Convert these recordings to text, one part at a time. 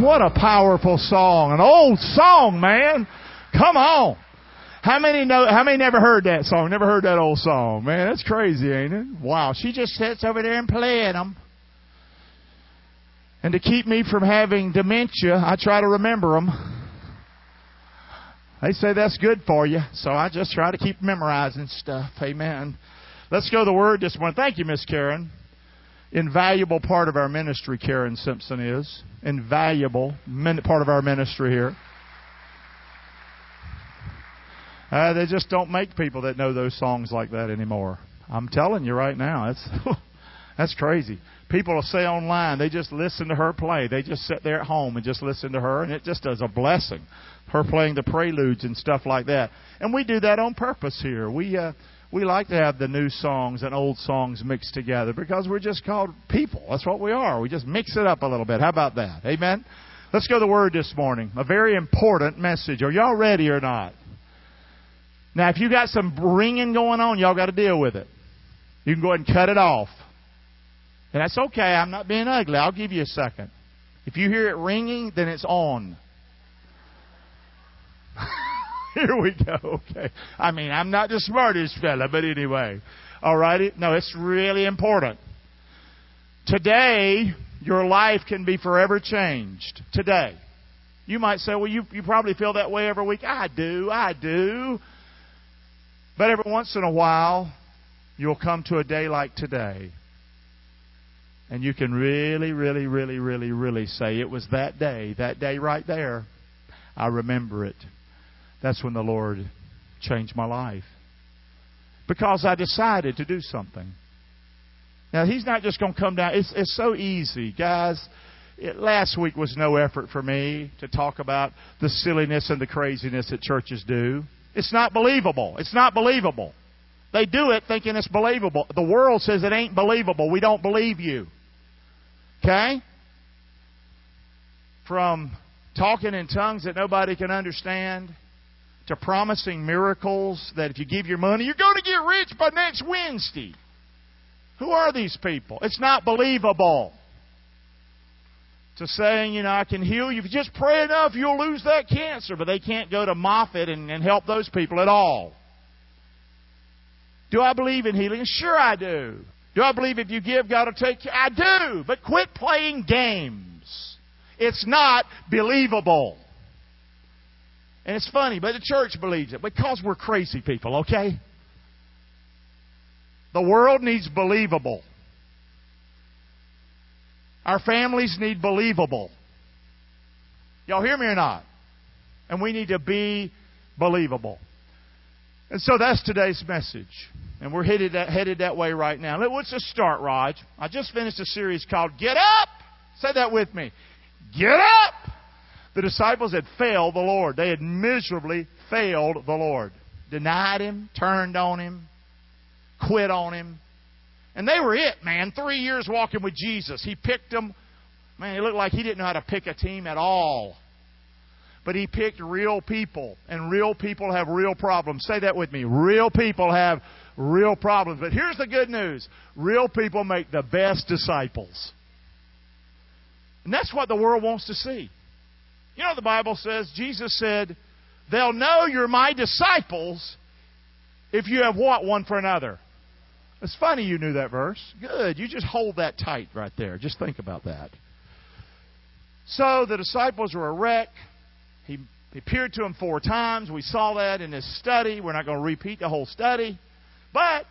What a powerful song. An old song, man. Come on. How many know, how many never heard that song? Never heard that old song? Man, that's crazy, ain't it? Wow. She just sits over there and playing them. And to keep me from having dementia, I try to remember them. They say that's good for you, so I just try to keep memorizing stuff. Amen. Let's go to the Word this morning. Thank you, Miss Karen. Invaluable part of our ministry, Karen Simpson is. Invaluable part of our ministry here. Uh, they just don't make people that know those songs like that anymore. I'm telling you right now, it's that's crazy. People will say online, they just listen to her play. They just sit there at home and just listen to her, and it just is a blessing. Her playing the preludes and stuff like that. And we do that on purpose here. We uh, we like to have the new songs and old songs mixed together because we're just called people. That's what we are. We just mix it up a little bit. How about that? Amen. Let's go to the word this morning. A very important message. Are y'all ready or not? Now, if you got some ringing going on, y'all got to deal with it. You can go ahead and cut it off. And that's okay. I'm not being ugly. I'll give you a second. If you hear it ringing, then it's on. Here we go. Okay. I mean, I'm not the smartest fella, but anyway. All righty? No, it's really important. Today, your life can be forever changed. Today. You might say, well, you, you probably feel that way every week. I do. I do. But every once in a while, you'll come to a day like today. And you can really, really, really, really, really say, it was that day, that day right there. I remember it. That's when the Lord changed my life. Because I decided to do something. Now, He's not just going to come down. It's, it's so easy, guys. It, last week was no effort for me to talk about the silliness and the craziness that churches do. It's not believable. It's not believable. They do it thinking it's believable. The world says it ain't believable. We don't believe you. Okay? From talking in tongues that nobody can understand to promising miracles that if you give your money, you're going to get rich by next Wednesday. Who are these people? It's not believable. To saying, you know, I can heal you. If you just pray enough, you'll lose that cancer. But they can't go to Moffitt and, and help those people at all. Do I believe in healing? Sure, I do. Do I believe if you give, God will take care? I do. But quit playing games. It's not believable. And it's funny, but the church believes it because we're crazy people, okay? The world needs believable. Our families need believable. Y'all hear me or not? And we need to be believable. And so that's today's message. And we're headed that, headed that way right now. Let's just start, Raj. I just finished a series called Get Up! Say that with me. Get up! The disciples had failed the Lord. They had miserably failed the Lord. Denied Him, turned on Him, quit on Him. And they were it, man. Three years walking with Jesus. He picked them. Man, it looked like he didn't know how to pick a team at all. But he picked real people. And real people have real problems. Say that with me. Real people have real problems. But here's the good news real people make the best disciples. And that's what the world wants to see. You know, the Bible says, Jesus said, They'll know you're my disciples if you have what one for another. It's funny you knew that verse. Good. You just hold that tight right there. Just think about that. So the disciples were a wreck. He, he appeared to them four times. We saw that in his study. We're not going to repeat the whole study. But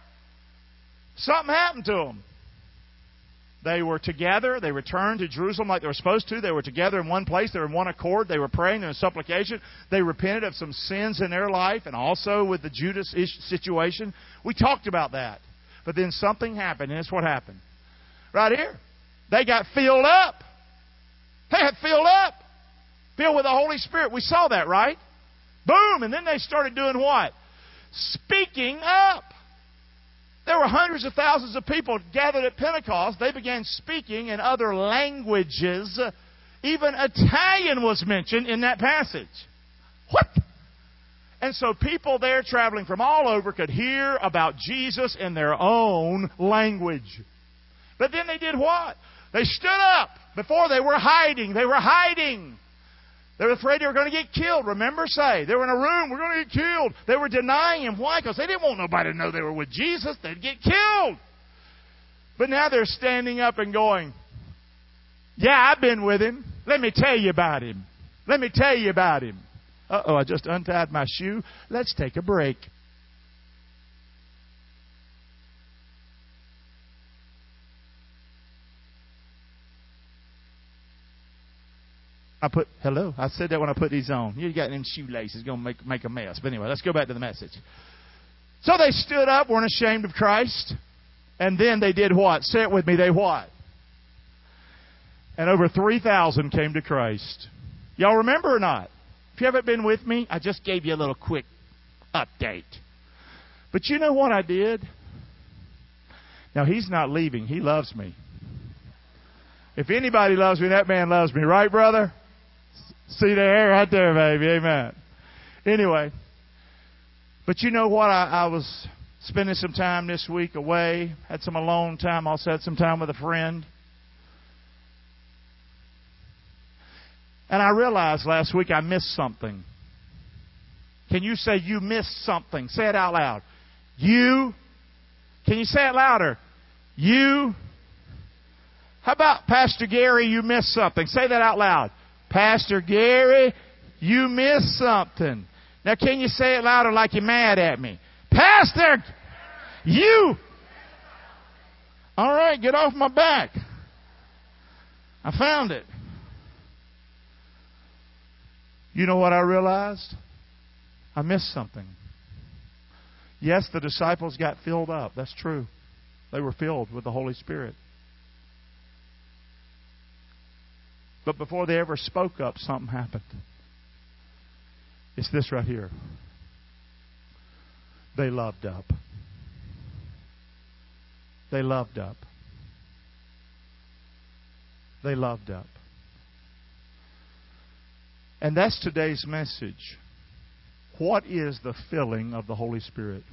something happened to them. They were together. They returned to Jerusalem like they were supposed to. They were together in one place. They were in one accord. They were praying. They were in supplication. They repented of some sins in their life and also with the Judas situation. We talked about that. But then something happened, and it's what happened. Right here. They got filled up. They got filled up. Filled with the Holy Spirit. We saw that, right? Boom. And then they started doing what? Speaking up. There were hundreds of thousands of people gathered at Pentecost. They began speaking in other languages. Even Italian was mentioned in that passage. What? And so people there traveling from all over could hear about Jesus in their own language. But then they did what? They stood up. Before they were hiding. They were hiding. They were afraid they were going to get killed. Remember, say they were in a room. We're going to get killed. They were denying him. Why? Because they didn't want nobody to know they were with Jesus. They'd get killed. But now they're standing up and going, "Yeah, I've been with him. Let me tell you about him. Let me tell you about him." Uh oh, I just untied my shoe. Let's take a break. I put hello. I said that when I put these on. You got them shoelaces to make make a mess. But anyway, let's go back to the message. So they stood up, weren't ashamed of Christ, and then they did what? Say it with me. They what? And over three thousand came to Christ. Y'all remember or not? If you haven't been with me, I just gave you a little quick update. But you know what I did? Now he's not leaving. He loves me. If anybody loves me, that man loves me, right, brother? See there, right there, baby. Amen. Anyway, but you know what? I, I was spending some time this week away, had some alone time. Also had some time with a friend. And I realized last week I missed something. Can you say you missed something? Say it out loud. You. Can you say it louder? You. How about Pastor Gary, you missed something? Say that out loud. Pastor Gary, you missed something. Now, can you say it louder like you're mad at me? Pastor, you. All right, get off my back. I found it. You know what I realized? I missed something. Yes, the disciples got filled up. That's true. They were filled with the Holy Spirit. But before they ever spoke up, something happened. It's this right here. They loved up. They loved up. They loved up. And that's today's message. What is the filling of the Holy Spirit?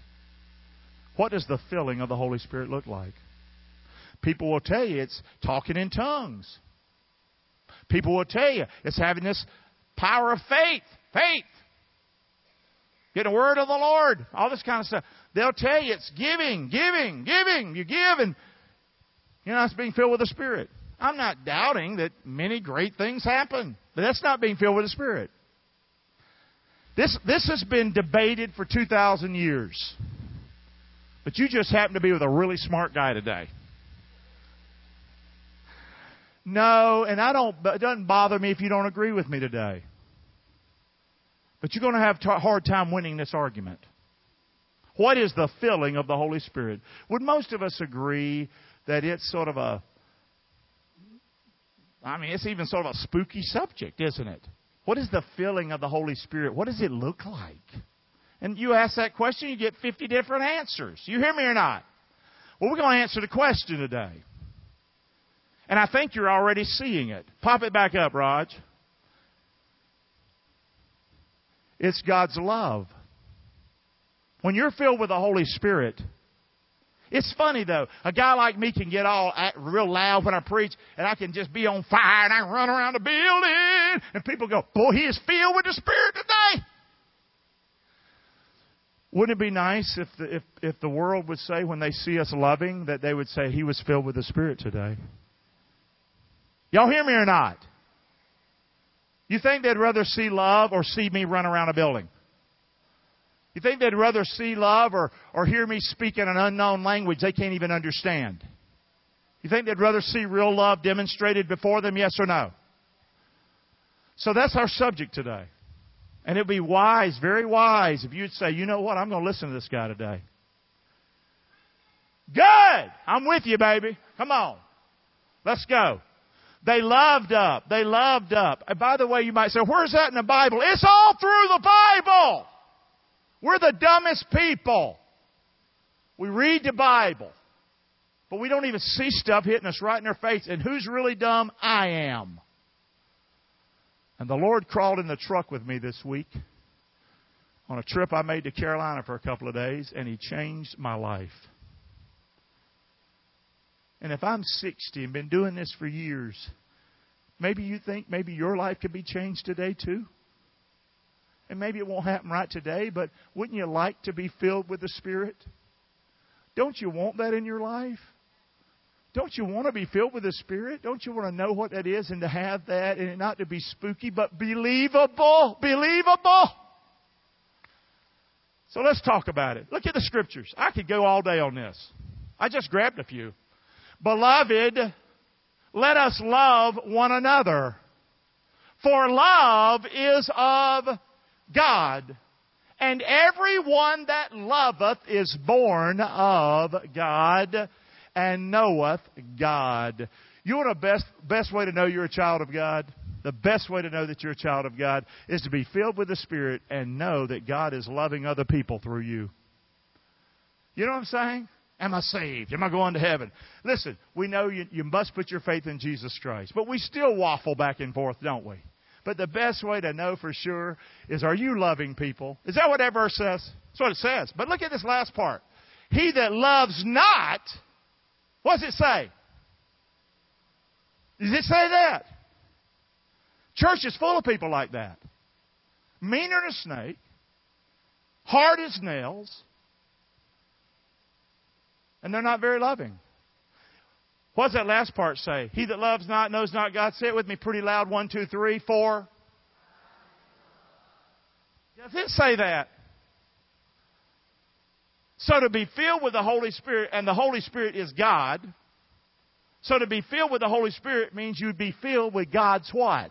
What does the filling of the Holy Spirit look like? People will tell you it's talking in tongues. People will tell you it's having this power of faith. Faith. Getting a word of the Lord. All this kind of stuff. They'll tell you it's giving, giving, giving. You give and you know, it's being filled with the Spirit. I'm not doubting that many great things happen, but that's not being filled with the Spirit. This, this has been debated for 2,000 years. But you just happen to be with a really smart guy today. No, and I don't, it doesn't bother me if you don't agree with me today. But you're going to have a hard time winning this argument. What is the filling of the Holy Spirit? Would most of us agree that it's sort of a, I mean, it's even sort of a spooky subject, isn't it? What is the filling of the Holy Spirit? What does it look like? And you ask that question, you get 50 different answers. You hear me or not? Well, we're going to answer the question today. And I think you're already seeing it. Pop it back up, Raj. It's God's love. When you're filled with the Holy Spirit, it's funny though. A guy like me can get all real loud when I preach, and I can just be on fire, and I run around the building, and people go, "Boy, he is filled with the Spirit today." Wouldn't it be nice if the, if if the world would say when they see us loving that they would say he was filled with the Spirit today? Y'all hear me or not? You think they'd rather see love or see me run around a building? You think they'd rather see love or, or hear me speak in an unknown language they can't even understand? You think they'd rather see real love demonstrated before them, yes or no? So that's our subject today. And it'd be wise, very wise, if you'd say, you know what, I'm going to listen to this guy today. Good! I'm with you, baby. Come on. Let's go. They loved up. They loved up. And by the way, you might say, where's that in the Bible? It's all through the Bible. We're the dumbest people. We read the Bible, but we don't even see stuff hitting us right in our face. And who's really dumb? I am. And the Lord crawled in the truck with me this week on a trip I made to Carolina for a couple of days, and He changed my life. And if I'm 60 and been doing this for years, maybe you think maybe your life could be changed today too? And maybe it won't happen right today, but wouldn't you like to be filled with the Spirit? Don't you want that in your life? Don't you want to be filled with the Spirit? Don't you want to know what that is and to have that and not to be spooky, but believable? Believable! So let's talk about it. Look at the scriptures. I could go all day on this. I just grabbed a few. Beloved, let us love one another. For love is of God. And everyone that loveth is born of God and knoweth God. You want the best, best way to know you're a child of God? The best way to know that you're a child of God is to be filled with the Spirit and know that God is loving other people through you. You know what I'm saying? Am I saved? Am I going to heaven? Listen, we know you, you must put your faith in Jesus Christ, but we still waffle back and forth, don't we? But the best way to know for sure is are you loving people? Is that what that verse says? That's what it says. But look at this last part. He that loves not, what does it say? Does it say that? Church is full of people like that. Meaner than a snake, hard as nails, and they're not very loving. What does that last part say? He that loves not knows not God. Say it with me pretty loud. One, two, three, four. Does it say that? So to be filled with the Holy Spirit, and the Holy Spirit is God. So to be filled with the Holy Spirit means you'd be filled with God's what?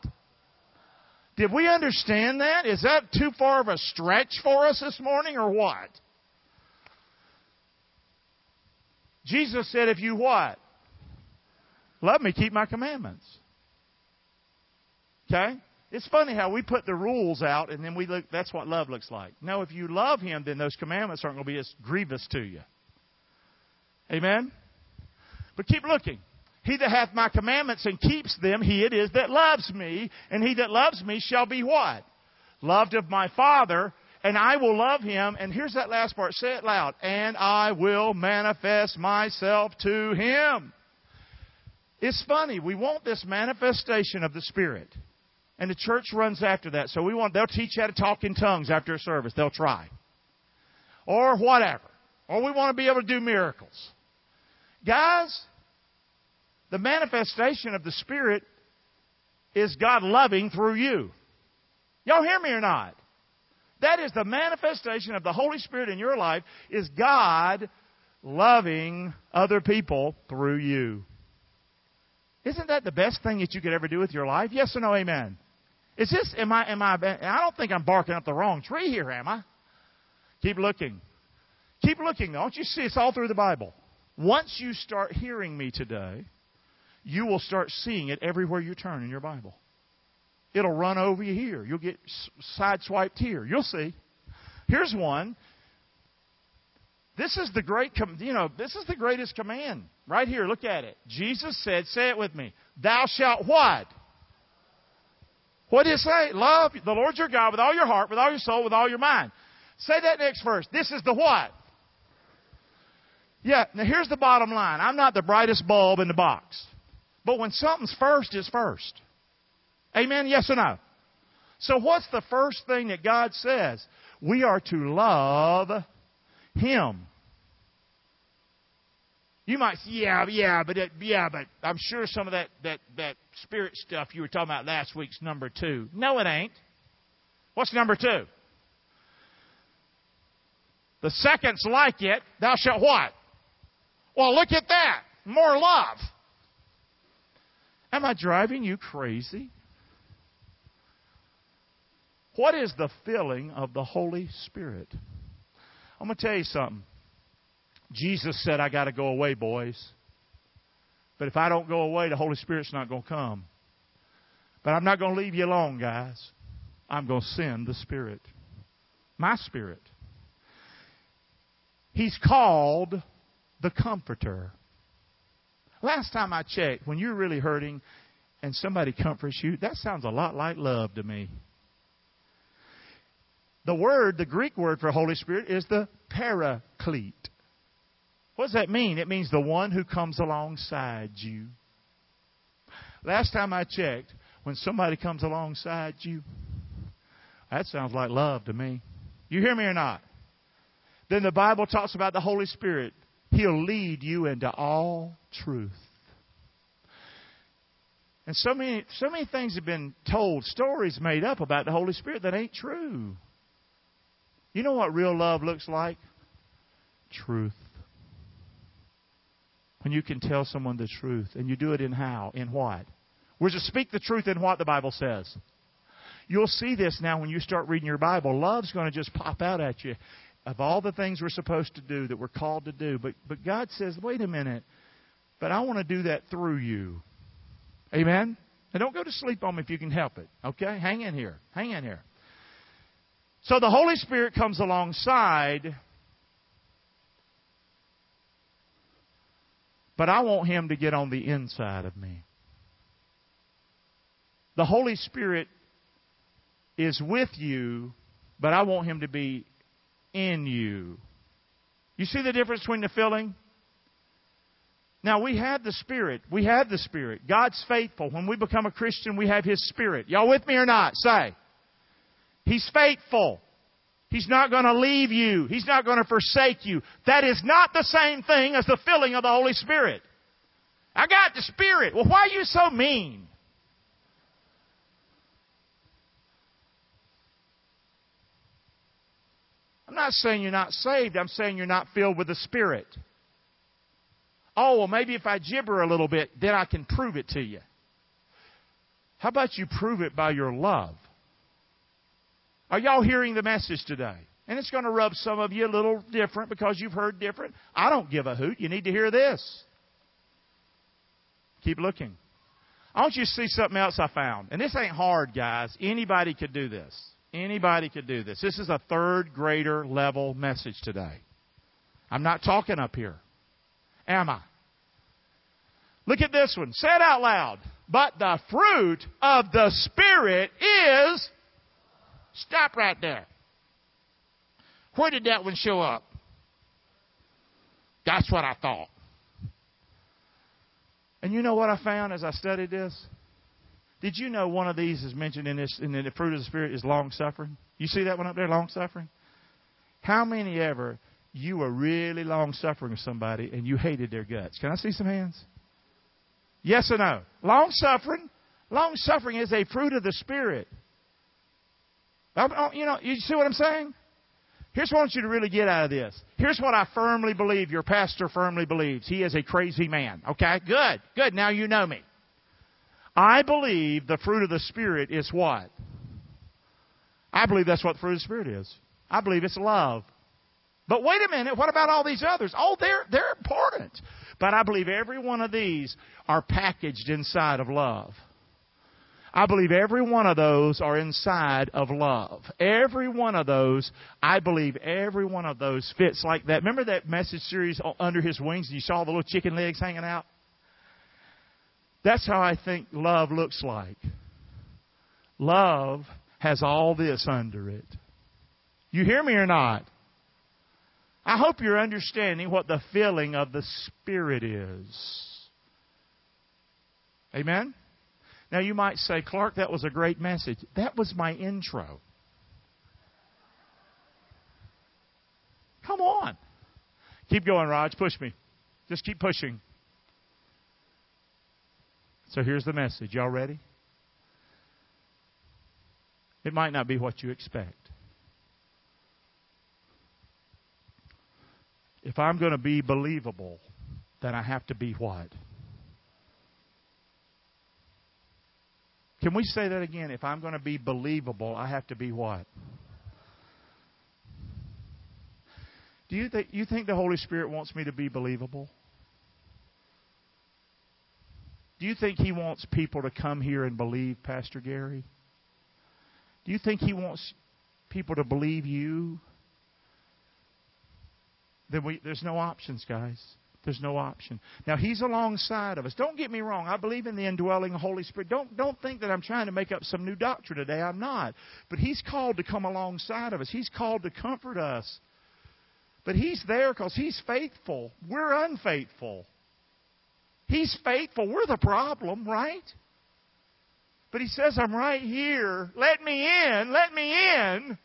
Did we understand that? Is that too far of a stretch for us this morning or what? Jesus said, if you what? Love me, keep my commandments. Okay? It's funny how we put the rules out and then we look, that's what love looks like. No, if you love Him, then those commandments aren't going to be as grievous to you. Amen? But keep looking. He that hath my commandments and keeps them, he it is that loves me, and he that loves me shall be what? Loved of my Father, and I will love him. And here's that last part. Say it loud. And I will manifest myself to him. It's funny. We want this manifestation of the Spirit. And the church runs after that. So we want, they'll teach you how to talk in tongues after a service. They'll try. Or whatever. Or we want to be able to do miracles. Guys, the manifestation of the Spirit is God loving through you. Y'all hear me or not? That is the manifestation of the Holy Spirit in your life is God loving other people through you. Isn't that the best thing that you could ever do with your life? Yes or no, amen. Is this, am I, am I, I don't think I'm barking up the wrong tree here, am I? Keep looking. Keep looking. Don't you see? It's all through the Bible. Once you start hearing me today, you will start seeing it everywhere you turn in your Bible. It'll run over you here. You'll get sideswiped here. You'll see. Here's one. This is the great, you know, this is the greatest command. Right here, look at it. Jesus said, say it with me. Thou shalt what? What did it say? Love the Lord your God with all your heart, with all your soul, with all your mind. Say that next verse. This is the what? Yeah, now here's the bottom line. I'm not the brightest bulb in the box. But when something's first, it's first. Amen? Yes or no? So what's the first thing that God says? We are to love Him. You might say, yeah, yeah, but it, yeah, but I'm sure some of that, that, that spirit stuff you were talking about last week's number two. No, it ain't. What's number two? The second's like it. Thou shalt what? Well, look at that. More love. Am I driving you crazy? What is the filling of the Holy Spirit? I'm going to tell you something. Jesus said, I got to go away, boys. But if I don't go away, the Holy Spirit's not going to come. But I'm not going to leave you alone, guys. I'm going to send the Spirit. My Spirit. He's called the Comforter. Last time I checked, when you're really hurting and somebody comforts you, that sounds a lot like love to me. The word, the Greek word for Holy Spirit, is the paraclete. What does that mean? It means the one who comes alongside you. Last time I checked, when somebody comes alongside you, that sounds like love to me. You hear me or not? Then the Bible talks about the Holy Spirit. He'll lead you into all truth. And so many, so many things have been told, stories made up about the Holy Spirit that ain't true. You know what real love looks like? Truth. When you can tell someone the truth, and you do it in how? In what? We're to speak the truth in what the Bible says. You'll see this now when you start reading your Bible. Love's going to just pop out at you of all the things we're supposed to do that we're called to do. But, but God says, wait a minute, but I want to do that through you. Amen? And don't go to sleep on me if you can help it. Okay? Hang in here. Hang in here. So the Holy Spirit comes alongside, but I want Him to get on the inside of me. The Holy Spirit is with you, but I want Him to be in you. You see the difference between the filling? Now we have the Spirit. We have the Spirit. God's faithful. When we become a Christian, we have His Spirit. Y'all with me or not? Say. He's faithful. He's not going to leave you. He's not going to forsake you. That is not the same thing as the filling of the Holy Spirit. I got the Spirit. Well, why are you so mean? I'm not saying you're not saved. I'm saying you're not filled with the Spirit. Oh, well, maybe if I gibber a little bit, then I can prove it to you. How about you prove it by your love? Are y'all hearing the message today? And it's going to rub some of you a little different because you've heard different. I don't give a hoot. You need to hear this. Keep looking. I want you to see something else I found. And this ain't hard, guys. Anybody could do this. Anybody could do this. This is a third grader level message today. I'm not talking up here. Am I? Look at this one. Say it out loud. But the fruit of the Spirit is Stop right there. Where did that one show up? That's what I thought. And you know what I found as I studied this? Did you know one of these is mentioned in this in the fruit of the spirit is long suffering? You see that one up there, long suffering? How many ever you were really long suffering with somebody and you hated their guts? Can I see some hands? Yes or no? Long suffering. Long suffering is a fruit of the spirit. You know, you see what I'm saying? Here's what I want you to really get out of this. Here's what I firmly believe your pastor firmly believes. He is a crazy man. Okay? Good. Good. Now you know me. I believe the fruit of the Spirit is what? I believe that's what the fruit of the Spirit is. I believe it's love. But wait a minute, what about all these others? Oh, they're, they're important. But I believe every one of these are packaged inside of love. I believe every one of those are inside of love. Every one of those, I believe every one of those fits like that. Remember that message series under his wings and you saw the little chicken legs hanging out? That's how I think love looks like. Love has all this under it. You hear me or not? I hope you're understanding what the feeling of the Spirit is. Amen? Now you might say, Clark, that was a great message. That was my intro. Come on. Keep going, Raj. Push me. Just keep pushing. So here's the message. Y'all ready? It might not be what you expect. If I'm going to be believable, then I have to be what? Can we say that again? If I'm going to be believable, I have to be what? Do you think you think the Holy Spirit wants me to be believable? Do you think he wants people to come here and believe Pastor Gary? Do you think he wants people to believe you? Then we, there's no options, guys. There's no option. Now He's alongside of us. Don't get me wrong. I believe in the indwelling Holy Spirit. Don't don't think that I'm trying to make up some new doctrine today. I'm not. But He's called to come alongside of us. He's called to comfort us. But He's there because He's faithful. We're unfaithful. He's faithful. We're the problem, right? But He says, I'm right here. Let me in. Let me in.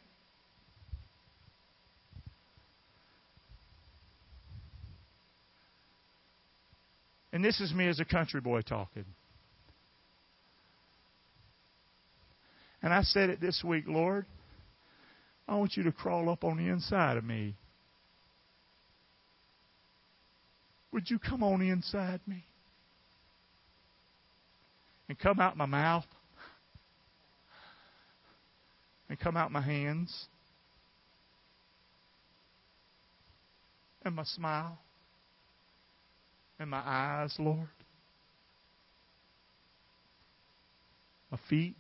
And this is me as a country boy talking. And I said it this week, Lord, I want you to crawl up on the inside of me. Would you come on inside me? And come out my mouth? And come out my hands? And my smile? And my eyes, Lord? My feet?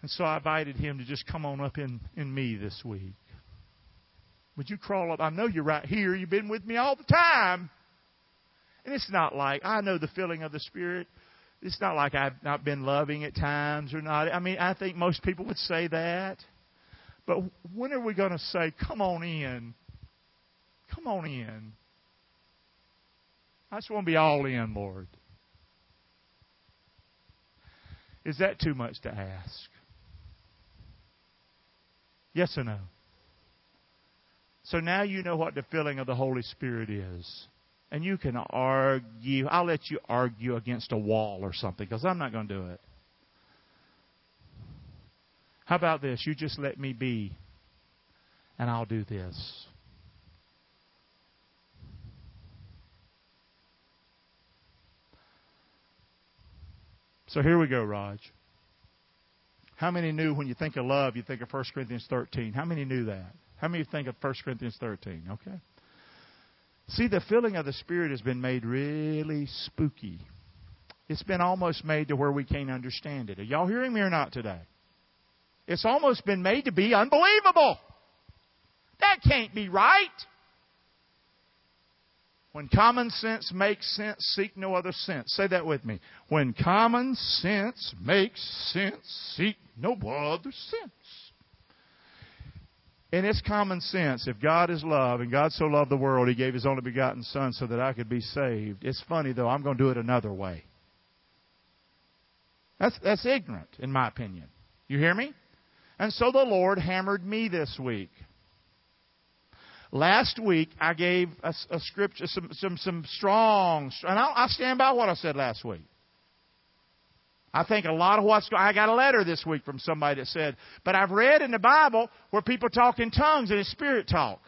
And so I invited him to just come on up in, in me this week. Would you crawl up? I know you're right here. You've been with me all the time. And it's not like, I know the feeling of the Spirit. It's not like I've not been loving at times or not. I mean, I think most people would say that. But when are we going to say, come on in? Come on in. I just want to be all in, Lord. Is that too much to ask? Yes or no? So now you know what the filling of the Holy Spirit is. And you can argue. I'll let you argue against a wall or something because I'm not going to do it. How about this? You just let me be, and I'll do this. So here we go, Raj. How many knew when you think of love, you think of 1 Corinthians 13? How many knew that? How many think of 1 Corinthians 13? Okay. See, the filling of the Spirit has been made really spooky. It's been almost made to where we can't understand it. Are y'all hearing me or not today? It's almost been made to be unbelievable. That can't be right. When common sense makes sense, seek no other sense. Say that with me. When common sense makes sense, seek no other sense. And it's common sense. If God is love and God so loved the world, He gave His only begotten Son so that I could be saved. It's funny though, I'm going to do it another way. That's, that's ignorant, in my opinion. You hear me? And so the Lord hammered me this week. Last week, I gave a, a scripture, some, some, some strong, and I, I stand by what I said last week. I think a lot of what's going. I got a letter this week from somebody that said, but I've read in the Bible where people talk in tongues and it's spirit talk.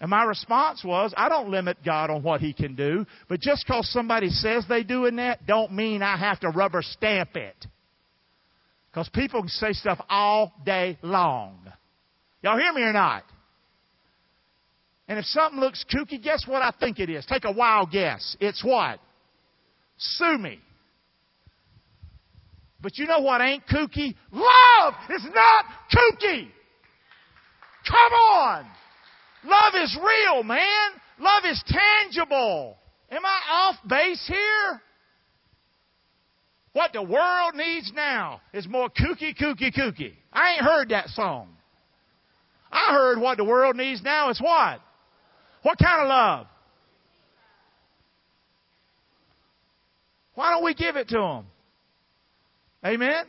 And my response was, I don't limit God on what He can do, but just because somebody says they do in that, don't mean I have to rubber stamp it. Because people can say stuff all day long. Y'all hear me or not? And if something looks kooky, guess what I think it is? Take a wild guess. It's what? Sue me. But you know what ain't kooky? Love is not kooky. Come on. Love is real, man. Love is tangible. Am I off base here? What the world needs now is more kooky, kooky, kooky. I ain't heard that song. I heard what the world needs now is what? What kind of love? Why don't we give it to them? Amen?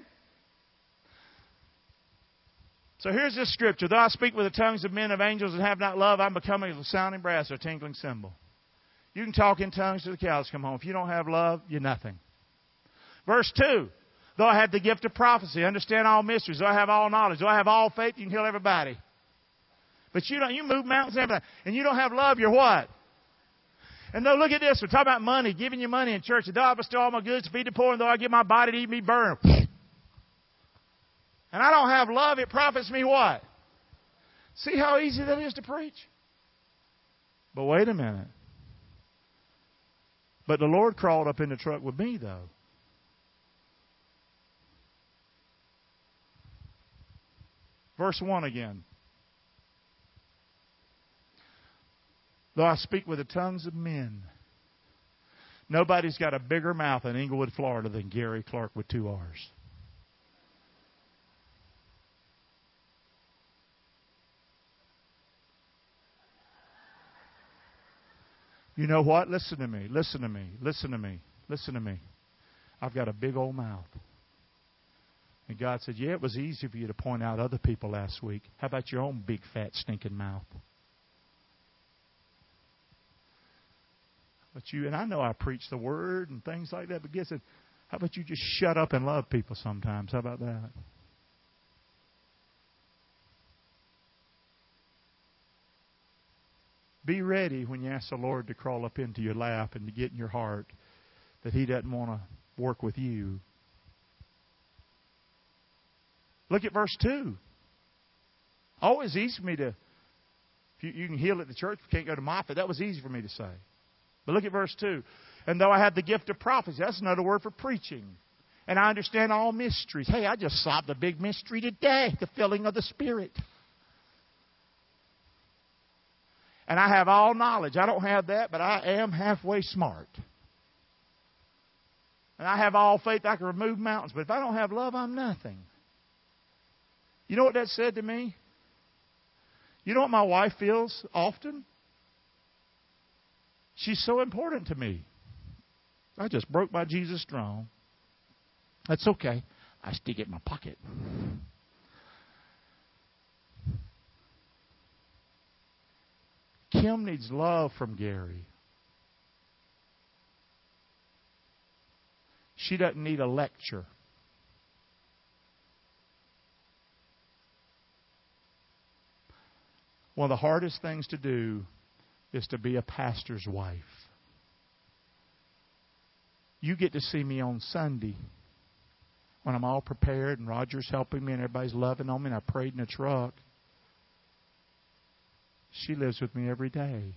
So here's this scripture. Though I speak with the tongues of men of angels and have not love, I'm becoming a sounding brass or a tinkling cymbal. You can talk in tongues till the cows come home. If you don't have love, you're nothing. Verse 2. Though I have the gift of prophecy, understand all mysteries, though I have all knowledge, though I have all faith, you can heal everybody. But you don't, you move mountains and everything, and you don't have love, you're what? And though, look at this, we're talking about money, giving you money in church. Though I bestow all my goods to feed the poor, and though I give my body to eat me burn. And I don't have love, it profits me what? See how easy that is to preach? But wait a minute. But the Lord crawled up in the truck with me, though. Verse 1 again. Though I speak with the tongues of men. Nobody's got a bigger mouth in Englewood, Florida than Gary Clark with two R's. You know what? Listen to me. Listen to me. Listen to me. Listen to me. I've got a big old mouth. And God said, Yeah, it was easy for you to point out other people last week. How about your own big, fat, stinking mouth? But you, and I know I preach the word and things like that, but guess it, how about you just shut up and love people sometimes? How about that? Be ready when you ask the Lord to crawl up into your lap and to get in your heart that He doesn't want to work with you. Look at verse 2. Always easy for me to, if you, you can heal at the church, we can't go to Moffitt. That was easy for me to say. But look at verse 2. And though I have the gift of prophecy, that's another word for preaching. And I understand all mysteries. Hey, I just solved a big mystery today the filling of the Spirit. And I have all knowledge. I don't have that, but I am halfway smart. And I have all faith I can remove mountains. But if I don't have love, I'm nothing. You know what that said to me? You know what my wife feels often? She's so important to me. I just broke my Jesus strong. That's okay. I stick it in my pocket. Kim needs love from Gary. She doesn't need a lecture. One of the hardest things to do is to be a pastor's wife. You get to see me on Sunday when I'm all prepared and Roger's helping me and everybody's loving on me and I prayed in the truck. She lives with me every day.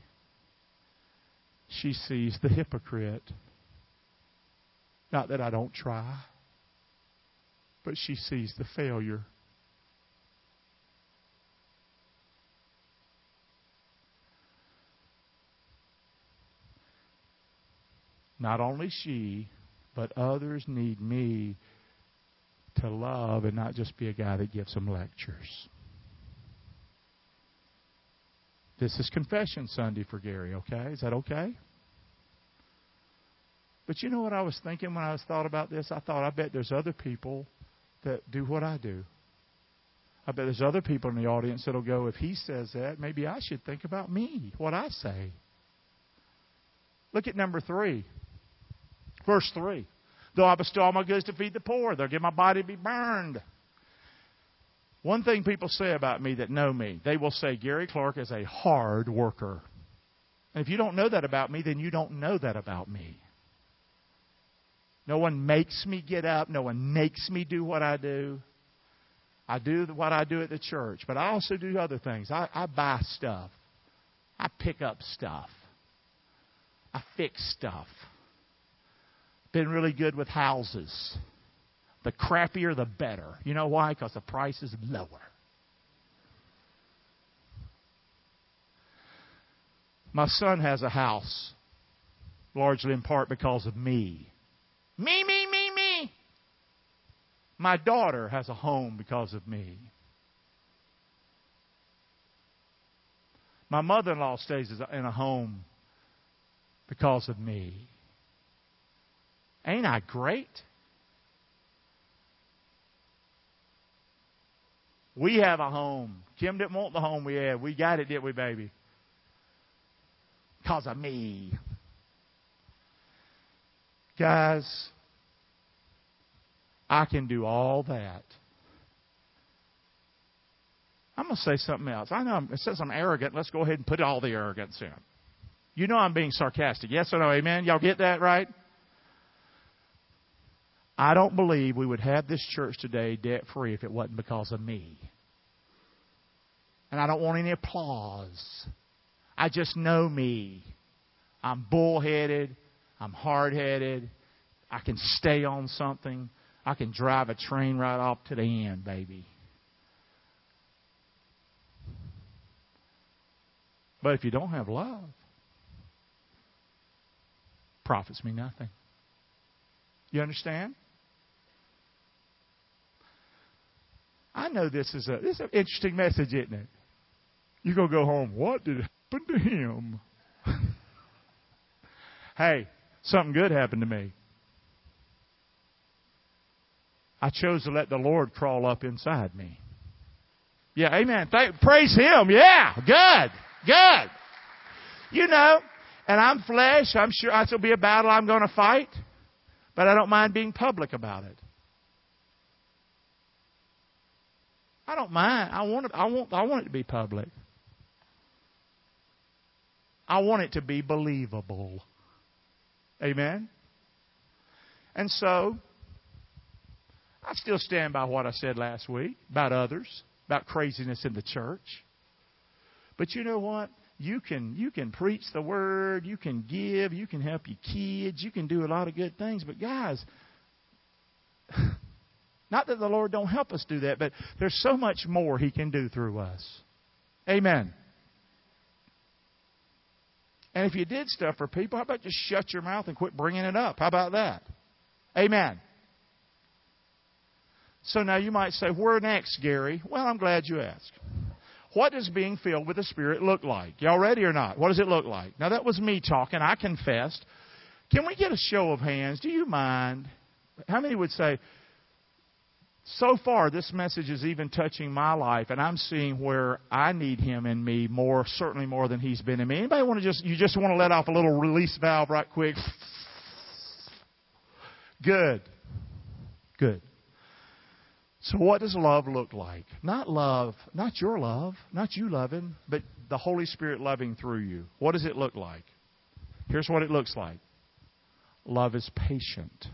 She sees the hypocrite. Not that I don't try, but she sees the failure. Not only she, but others need me to love and not just be a guy that gives them lectures. This is Confession Sunday for Gary, okay? Is that okay? But you know what I was thinking when I was thought about this? I thought, I bet there's other people that do what I do. I bet there's other people in the audience that'll go, if he says that, maybe I should think about me, what I say. Look at number three. Verse 3. Though I bestow all my goods to feed the poor, they'll give my body to be burned. One thing people say about me that know me, they will say Gary Clark is a hard worker. And if you don't know that about me, then you don't know that about me. No one makes me get up. No one makes me do what I do. I do what I do at the church, but I also do other things. I, I buy stuff. I pick up stuff. I fix stuff. Been really good with houses. The crappier, the better. You know why? Because the price is lower. My son has a house, largely in part because of me. Me, me, me, me. My daughter has a home because of me. My mother in law stays in a home because of me. Ain't I great? We have a home. Kim didn't want the home we had. We got it, didn't we, baby? Because of me. Guys, I can do all that. I'm going to say something else. I know it says I'm arrogant. Let's go ahead and put all the arrogance in. You know I'm being sarcastic. Yes or no? Amen? Y'all get that right? I don't believe we would have this church today debt free if it wasn't because of me. And I don't want any applause. I just know me. I'm bullheaded. I'm hard headed. I can stay on something. I can drive a train right off to the end, baby. But if you don't have love, profits me nothing. You understand? I know this is a this is an interesting message, isn't it? You're gonna go home. What did happen to him? hey, something good happened to me. I chose to let the Lord crawl up inside me. Yeah, amen. Thank, praise Him. Yeah, good, good. You know, and I'm flesh. I'm sure it'll be a battle I'm going to fight, but I don't mind being public about it. I don't mind. I want it. I want. I want it to be public. I want it to be believable. Amen. And so, I still stand by what I said last week about others, about craziness in the church. But you know what? You can you can preach the word, you can give, you can help your kids, you can do a lot of good things, but guys, not that the Lord don't help us do that, but there's so much more he can do through us. Amen. And if you did stuff for people, how about just shut your mouth and quit bringing it up? How about that? Amen. So now you might say, where next, Gary? Well, I'm glad you asked. What does being filled with the Spirit look like? Y'all ready or not? What does it look like? Now, that was me talking. I confessed. Can we get a show of hands? Do you mind? How many would say, so far, this message is even touching my life, and I'm seeing where I need Him in me more, certainly more than He's been in me. Anybody want to just, you just want to let off a little release valve right quick? Good. Good. So, what does love look like? Not love, not your love, not you loving, but the Holy Spirit loving through you. What does it look like? Here's what it looks like love is patient.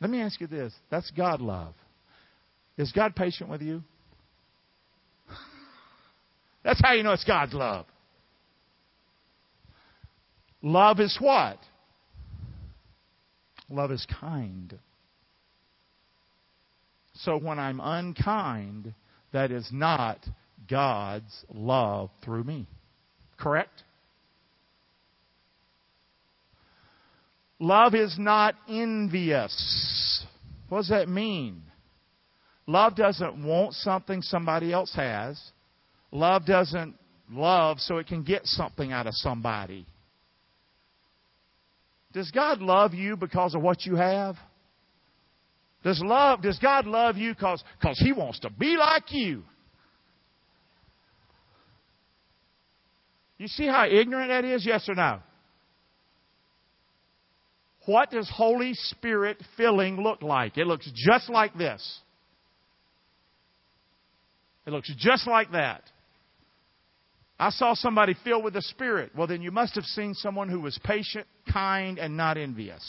Let me ask you this that's God love. Is God patient with you? That's how you know it's God's love. Love is what? Love is kind. So when I'm unkind, that is not God's love through me. Correct? Love is not envious. What does that mean? Love doesn't want something somebody else has. Love doesn't love so it can get something out of somebody. Does God love you because of what you have? Does love does God love you because He wants to be like you? You see how ignorant that is, yes or no? What does Holy Spirit filling look like? It looks just like this. It looks just like that. I saw somebody filled with the Spirit. Well, then you must have seen someone who was patient, kind, and not envious.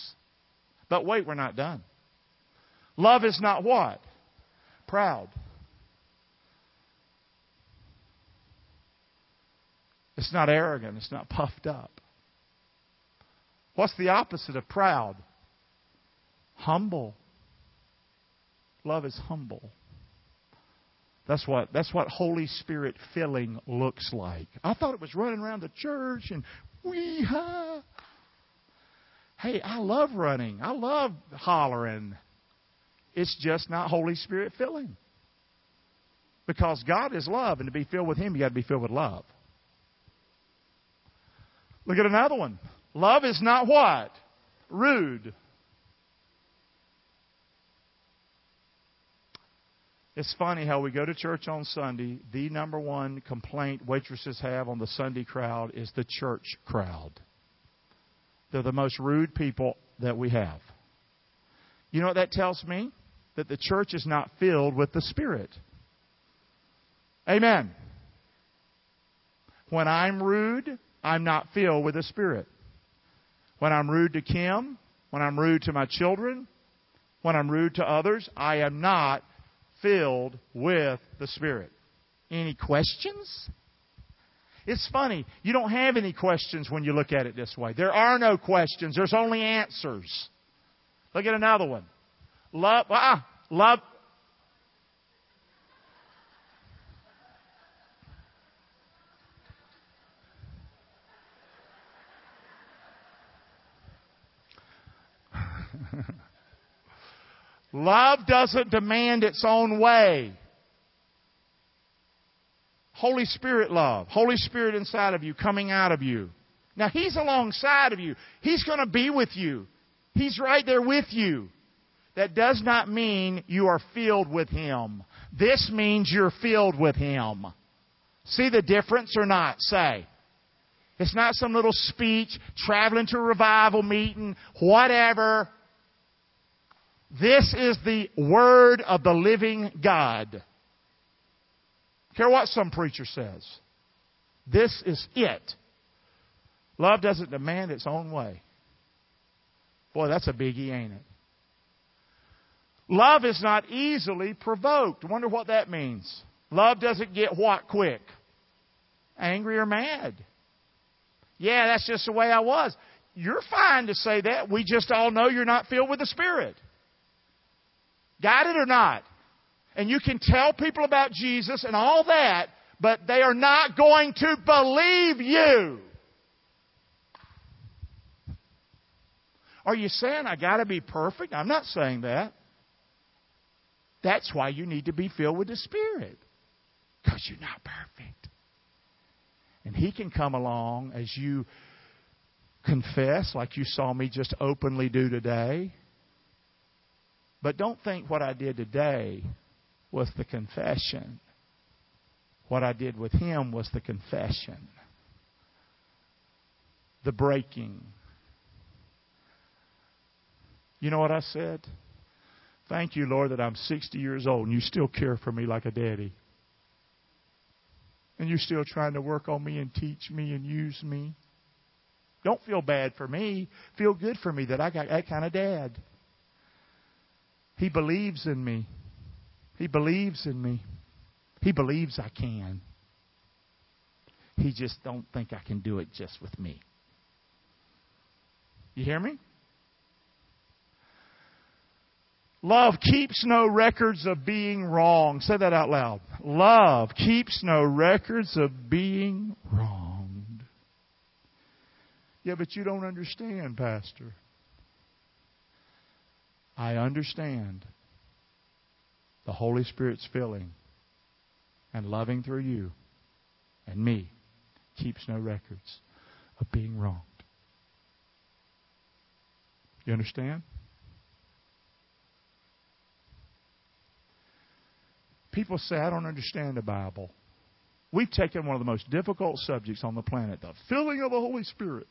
But wait, we're not done. Love is not what? Proud. It's not arrogant. It's not puffed up. What's the opposite of proud? Humble. Love is humble. That's what that's what Holy Spirit filling looks like. I thought it was running around the church and wee ha. Hey, I love running. I love hollering. It's just not Holy Spirit filling. Because God is love, and to be filled with Him, you got to be filled with love. Look at another one. Love is not what? Rude. It's funny how we go to church on Sunday. The number one complaint waitresses have on the Sunday crowd is the church crowd. They're the most rude people that we have. You know what that tells me? That the church is not filled with the Spirit. Amen. When I'm rude, I'm not filled with the Spirit. When I'm rude to Kim, when I'm rude to my children, when I'm rude to others, I am not filled with the Spirit. Any questions? It's funny. You don't have any questions when you look at it this way. There are no questions. There's only answers. Look at another one. Love, ah, love, Love doesn't demand its own way. Holy Spirit love. Holy Spirit inside of you, coming out of you. Now, He's alongside of you. He's going to be with you. He's right there with you. That does not mean you are filled with Him. This means you're filled with Him. See the difference or not? Say. It's not some little speech, traveling to a revival meeting, whatever. This is the Word of the living God. Care what some preacher says. This is it. Love doesn't demand its own way. Boy, that's a biggie, ain't it? Love is not easily provoked. Wonder what that means. Love doesn't get what quick? Angry or mad. Yeah, that's just the way I was. You're fine to say that. We just all know you're not filled with the Spirit. Got it or not? And you can tell people about Jesus and all that, but they are not going to believe you. Are you saying I got to be perfect? I'm not saying that. That's why you need to be filled with the Spirit. Because you're not perfect. And He can come along as you confess, like you saw me just openly do today. But don't think what I did today was the confession. What I did with him was the confession, the breaking. You know what I said? Thank you, Lord, that I'm 60 years old and you still care for me like a daddy. And you're still trying to work on me and teach me and use me. Don't feel bad for me. Feel good for me that I got that kind of dad. He believes in me. He believes in me. He believes I can. He just don't think I can do it just with me. You hear me? Love keeps no records of being wrong. Say that out loud. Love keeps no records of being wronged. Yeah, but you don't understand, Pastor. I understand the Holy Spirit's filling and loving through you and me keeps no records of being wronged. You understand? People say, I don't understand the Bible. We've taken one of the most difficult subjects on the planet, the filling of the Holy Spirit.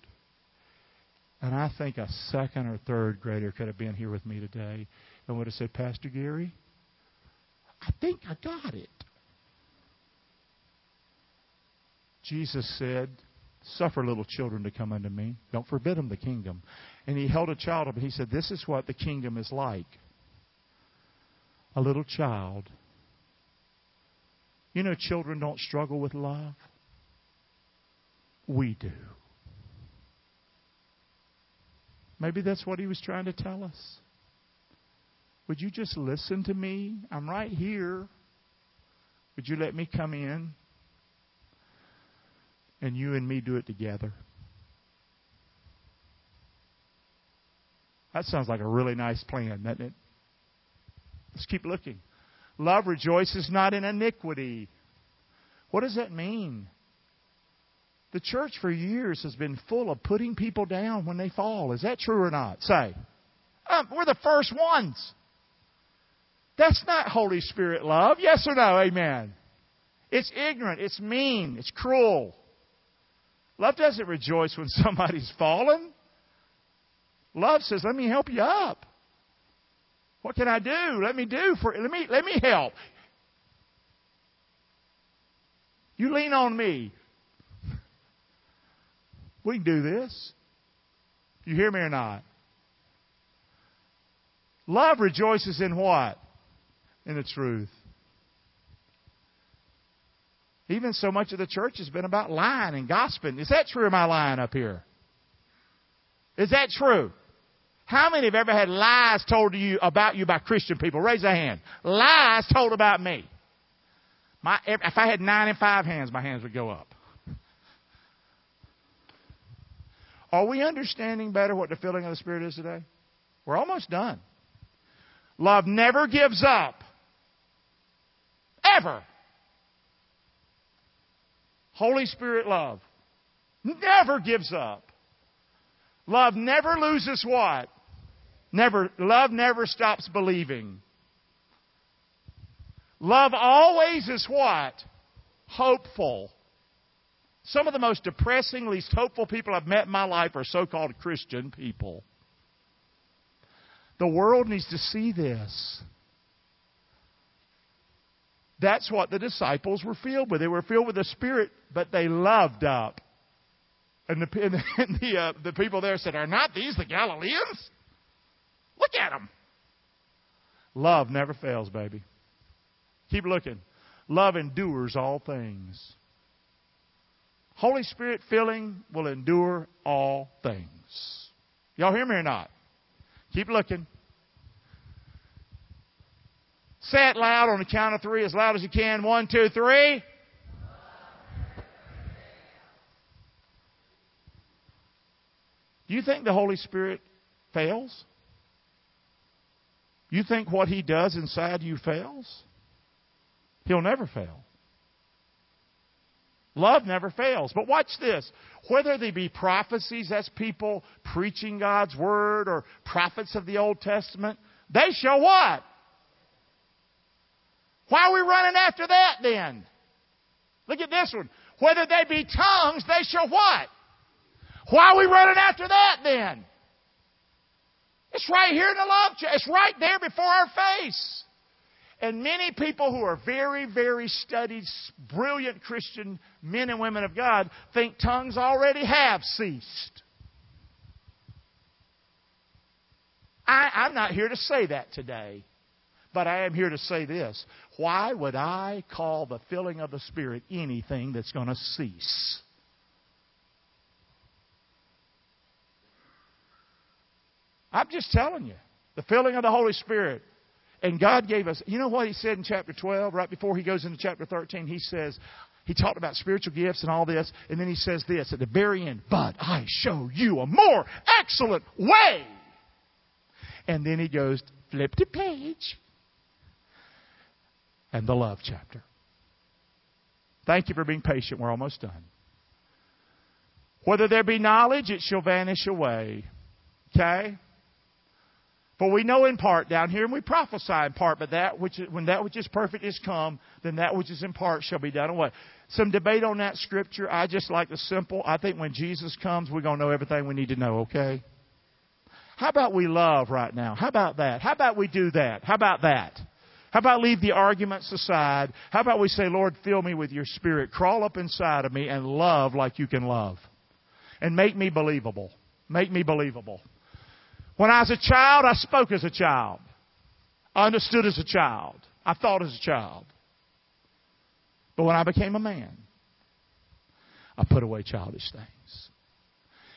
And I think a second or third grader could have been here with me today and would have said, Pastor Gary, I think I got it. Jesus said, Suffer little children to come unto me. Don't forbid them the kingdom. And he held a child up and he said, This is what the kingdom is like. A little child. You know, children don't struggle with love. We do. Maybe that's what he was trying to tell us. Would you just listen to me? I'm right here. Would you let me come in? And you and me do it together. That sounds like a really nice plan, doesn't it? Let's keep looking. Love rejoices not in iniquity. What does that mean? The church for years has been full of putting people down when they fall. Is that true or not? Say. Um, we're the first ones. That's not Holy Spirit love. Yes or no? Amen. It's ignorant. It's mean. It's cruel. Love doesn't rejoice when somebody's fallen. Love says, "Let me help you up. What can I do? Let me do for let me let me help. You lean on me. We can do this. You hear me or not? Love rejoices in what? In the truth. Even so much of the church has been about lying and gossiping. Is that true or am I lying up here? Is that true? How many have ever had lies told to you about you by Christian people? Raise a hand. Lies told about me. My, if I had nine and five hands, my hands would go up. Are we understanding better what the filling of the Spirit is today? We're almost done. Love never gives up. Ever. Holy Spirit love never gives up. Love never loses what? Never, love never stops believing. Love always is what? Hopeful. Some of the most depressing, least hopeful people I've met in my life are so called Christian people. The world needs to see this. That's what the disciples were filled with. They were filled with the Spirit, but they loved up. And the, and the, uh, the people there said, Are not these the Galileans? Look at them. Love never fails, baby. Keep looking. Love endures all things. Holy Spirit filling will endure all things. Y'all hear me or not? Keep looking. Say it loud on the count of three, as loud as you can. One, two, three. Do you think the Holy Spirit fails? You think what He does inside you fails? He'll never fail. Love never fails. But watch this. Whether they be prophecies, that's people preaching God's Word, or prophets of the Old Testament, they show what? Why are we running after that then? Look at this one. Whether they be tongues, they show what? Why are we running after that then? It's right here in the love. It's right there before our face. And many people who are very, very studied, brilliant Christian men and women of God think tongues already have ceased. I, I'm not here to say that today, but I am here to say this. Why would I call the filling of the Spirit anything that's going to cease? I'm just telling you. The filling of the Holy Spirit. And God gave us, you know what He said in chapter 12, right before He goes into chapter 13? He says, He talked about spiritual gifts and all this, and then He says this at the very end, But I show you a more excellent way. And then He goes, flip the page. And the love chapter. Thank you for being patient. We're almost done. Whether there be knowledge, it shall vanish away. Okay? For we know in part down here, and we prophesy in part, but that which when that which is perfect is come, then that which is in part shall be done away. Some debate on that scripture. I just like the simple. I think when Jesus comes, we're to know everything we need to know, okay? How about we love right now? How about that? How about we do that? How about that? How about leave the arguments aside? How about we say, Lord, fill me with your spirit. Crawl up inside of me and love like you can love. And make me believable. Make me believable. When I was a child, I spoke as a child. I understood as a child. I thought as a child. But when I became a man, I put away childish things.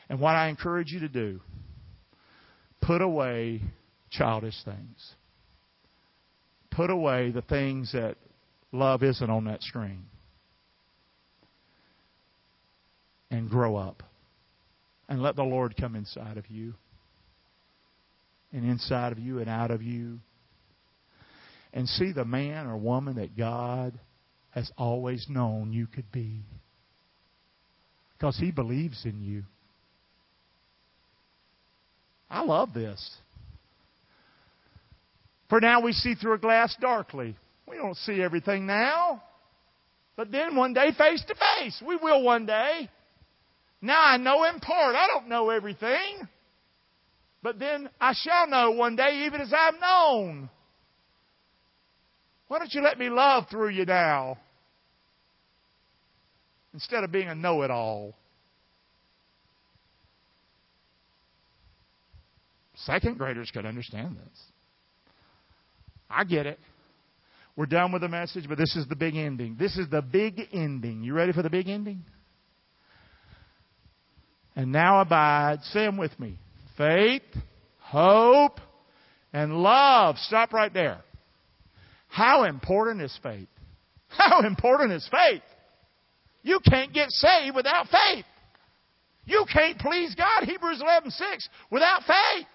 And what I encourage you to do, put away childish things. Put away the things that love isn't on that screen. And grow up. And let the Lord come inside of you and inside of you and out of you. And see the man or woman that God has always known you could be. Because He believes in you. I love this. For now we see through a glass darkly. We don't see everything now. But then one day, face to face. We will one day. Now I know in part. I don't know everything. But then I shall know one day, even as I've known. Why don't you let me love through you now? Instead of being a know it all. Second graders could understand this. I get it. We're done with the message, but this is the big ending. This is the big ending. You ready for the big ending? And now abide, say them with me faith, hope, and love. Stop right there. How important is faith? How important is faith? You can't get saved without faith. You can't please God, Hebrews 11 6, without faith.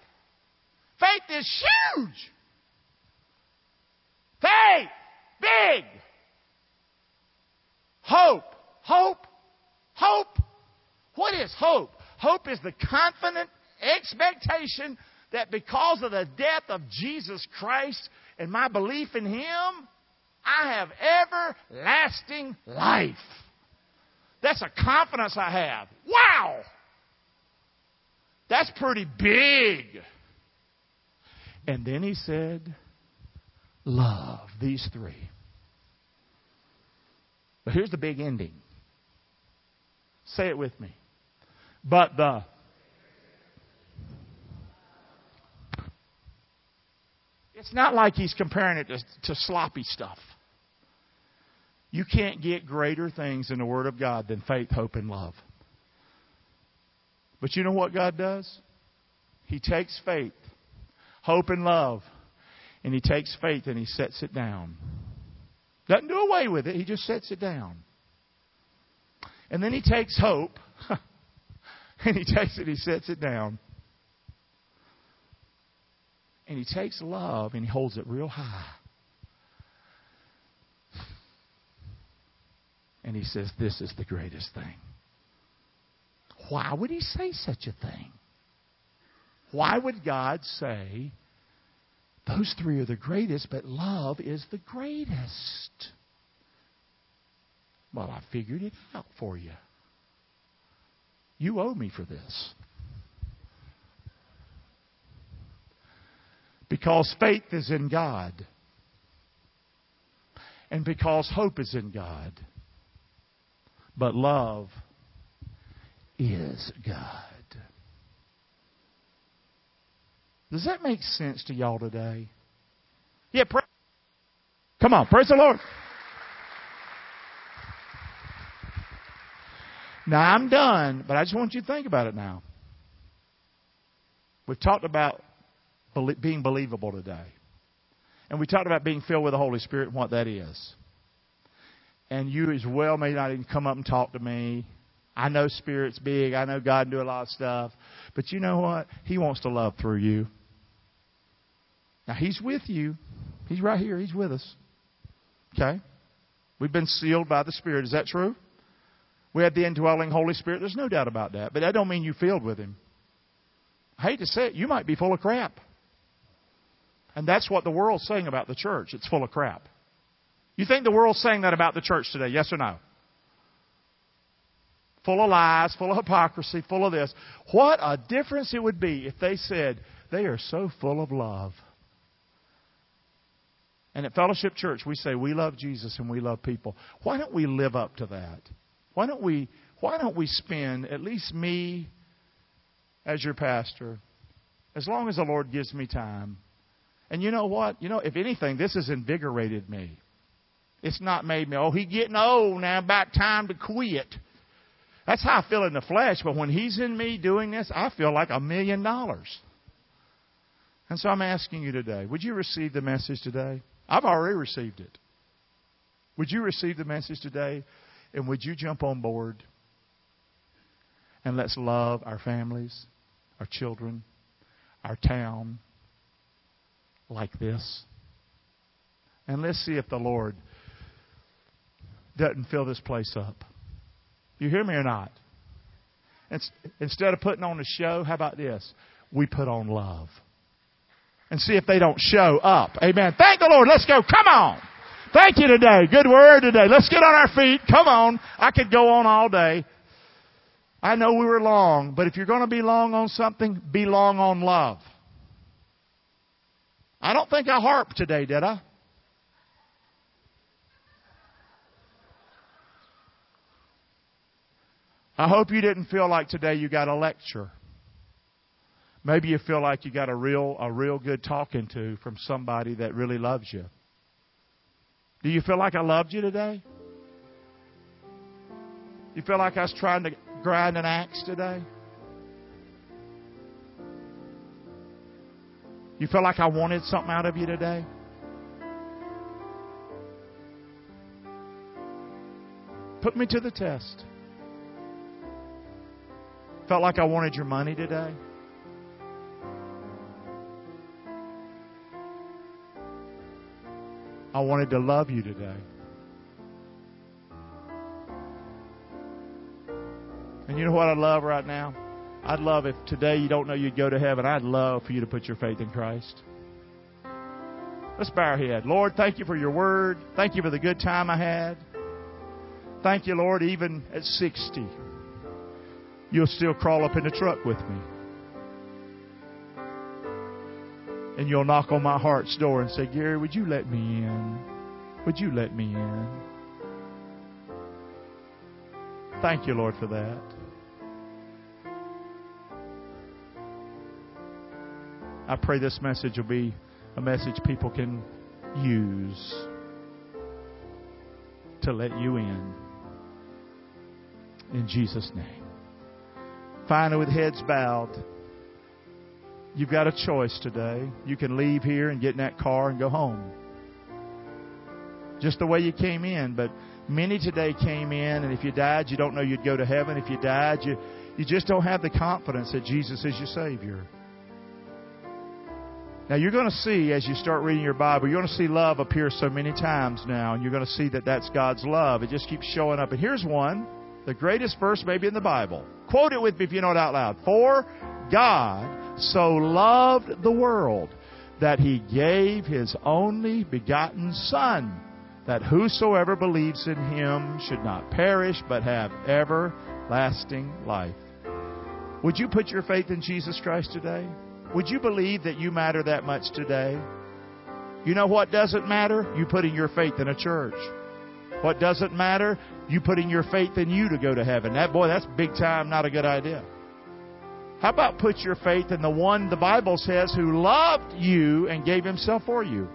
Faith is huge. Faith, big. Hope, hope, Hope. What is hope? Hope is the confident expectation that because of the death of Jesus Christ and my belief in Him, I have everlasting life. That's a confidence I have. Wow! That's pretty big. And then he said, Love, these three. But here's the big ending. Say it with me. But the It's not like he's comparing it to, to, sloppy stuff. You can't get greater things in the Word of God than faith, hope, and love. But you know what God does? He takes faith, hope, and love, and He takes faith and He sets it down. Doesn't do away with it, He just sets it down. And then He takes hope, and He takes it, He sets it down. And he takes love and he holds it real high. And he says, This is the greatest thing. Why would he say such a thing? Why would God say, Those three are the greatest, but love is the greatest? Well, I figured it out for you. You owe me for this. Because faith is in God. And because hope is in God. But love is God. Does that make sense to y'all today? Yeah, pray. Come on, praise the Lord. Now I'm done, but I just want you to think about it now. We've talked about being believable today. And we talked about being filled with the Holy Spirit and what that is. And you as well may not even come up and talk to me. I know Spirit's big. I know God can do a lot of stuff. But you know what? He wants to love through you. Now, He's with you. He's right here. He's with us. Okay? We've been sealed by the Spirit. Is that true? We have the indwelling Holy Spirit. There's no doubt about that. But that don't mean you're filled with Him. I hate to say it. You might be full of crap. And that's what the world's saying about the church. It's full of crap. You think the world's saying that about the church today? Yes or no? Full of lies, full of hypocrisy, full of this. What a difference it would be if they said, they are so full of love. And at Fellowship Church, we say we love Jesus and we love people. Why don't we live up to that? Why don't we, why don't we spend, at least me as your pastor, as long as the Lord gives me time, and you know what? You know, if anything, this has invigorated me. It's not made me, oh, he's getting old now, about time to quit. That's how I feel in the flesh, but when he's in me doing this, I feel like a million dollars. And so I'm asking you today, would you receive the message today? I've already received it. Would you receive the message today? And would you jump on board? And let's love our families, our children, our town, like this. And let's see if the Lord doesn't fill this place up. You hear me or not? Instead of putting on a show, how about this? We put on love. And see if they don't show up. Amen. Thank the Lord. Let's go. Come on. Thank you today. Good word today. Let's get on our feet. Come on. I could go on all day. I know we were long, but if you're going to be long on something, be long on love. I don't think I harped today, did I? I hope you didn't feel like today you got a lecture. Maybe you feel like you got a real a real good talking to from somebody that really loves you. Do you feel like I loved you today? You feel like I was trying to grind an axe today? You feel like I wanted something out of you today? Put me to the test. Felt like I wanted your money today? I wanted to love you today. And you know what I love right now? I'd love if today you don't know you'd go to heaven. I'd love for you to put your faith in Christ. Let's bow our head. Lord, thank you for your word. Thank you for the good time I had. Thank you, Lord, even at 60, you'll still crawl up in the truck with me. And you'll knock on my heart's door and say, Gary, would you let me in? Would you let me in? Thank you, Lord, for that. I pray this message will be a message people can use to let you in. In Jesus' name. Finally, with heads bowed, you've got a choice today. You can leave here and get in that car and go home. Just the way you came in, but many today came in, and if you died, you don't know you'd go to heaven. If you died, you, you just don't have the confidence that Jesus is your Savior. Now, you're going to see as you start reading your Bible, you're going to see love appear so many times now, and you're going to see that that's God's love. It just keeps showing up. And here's one, the greatest verse maybe in the Bible. Quote it with me if you know it out loud. For God so loved the world that he gave his only begotten Son, that whosoever believes in him should not perish, but have everlasting life. Would you put your faith in Jesus Christ today? Would you believe that you matter that much today? You know what doesn't matter? You putting your faith in a church. What doesn't matter? You putting your faith in you to go to heaven. That boy, that's big time, not a good idea. How about put your faith in the one the Bible says who loved you and gave himself for you?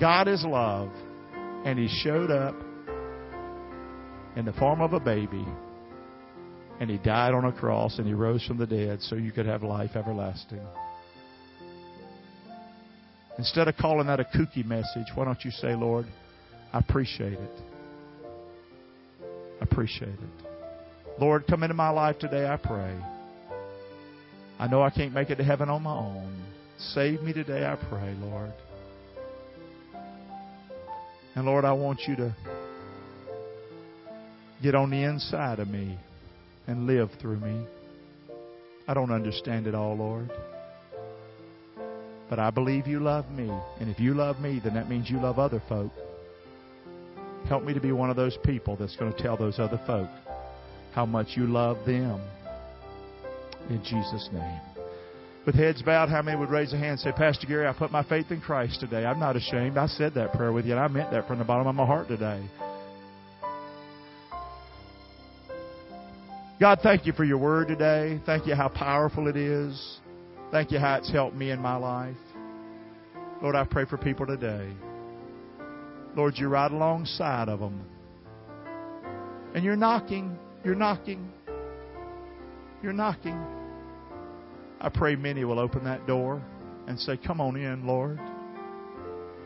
God is love, and he showed up in the form of a baby and he died on a cross and he rose from the dead so you could have life everlasting. Instead of calling that a kooky message, why don't you say, Lord, I appreciate it. I appreciate it. Lord, come into my life today, I pray. I know I can't make it to heaven on my own. Save me today, I pray, Lord. And Lord, I want you to get on the inside of me and live through me. I don't understand it all, Lord. But I believe you love me. And if you love me, then that means you love other folk. Help me to be one of those people that's going to tell those other folk how much you love them. In Jesus' name. With heads bowed, how many would raise a hand and say, Pastor Gary, I put my faith in Christ today. I'm not ashamed. I said that prayer with you, and I meant that from the bottom of my heart today. God, thank you for your word today. Thank you how powerful it is. Thank you how it's helped me in my life. Lord, I pray for people today. Lord, you're right alongside of them. And you're knocking. You're knocking. You're knocking. I pray many will open that door and say, Come on in, Lord.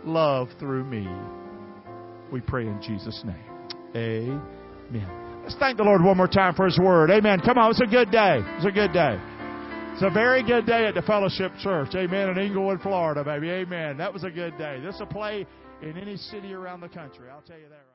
Love through me. We pray in Jesus' name. Amen. Let's thank the Lord one more time for His Word. Amen. Come on, it's a good day. It's a good day. It's a very good day at the Fellowship Church. Amen. In Englewood, Florida, baby. Amen. That was a good day. This will play in any city around the country. I'll tell you that right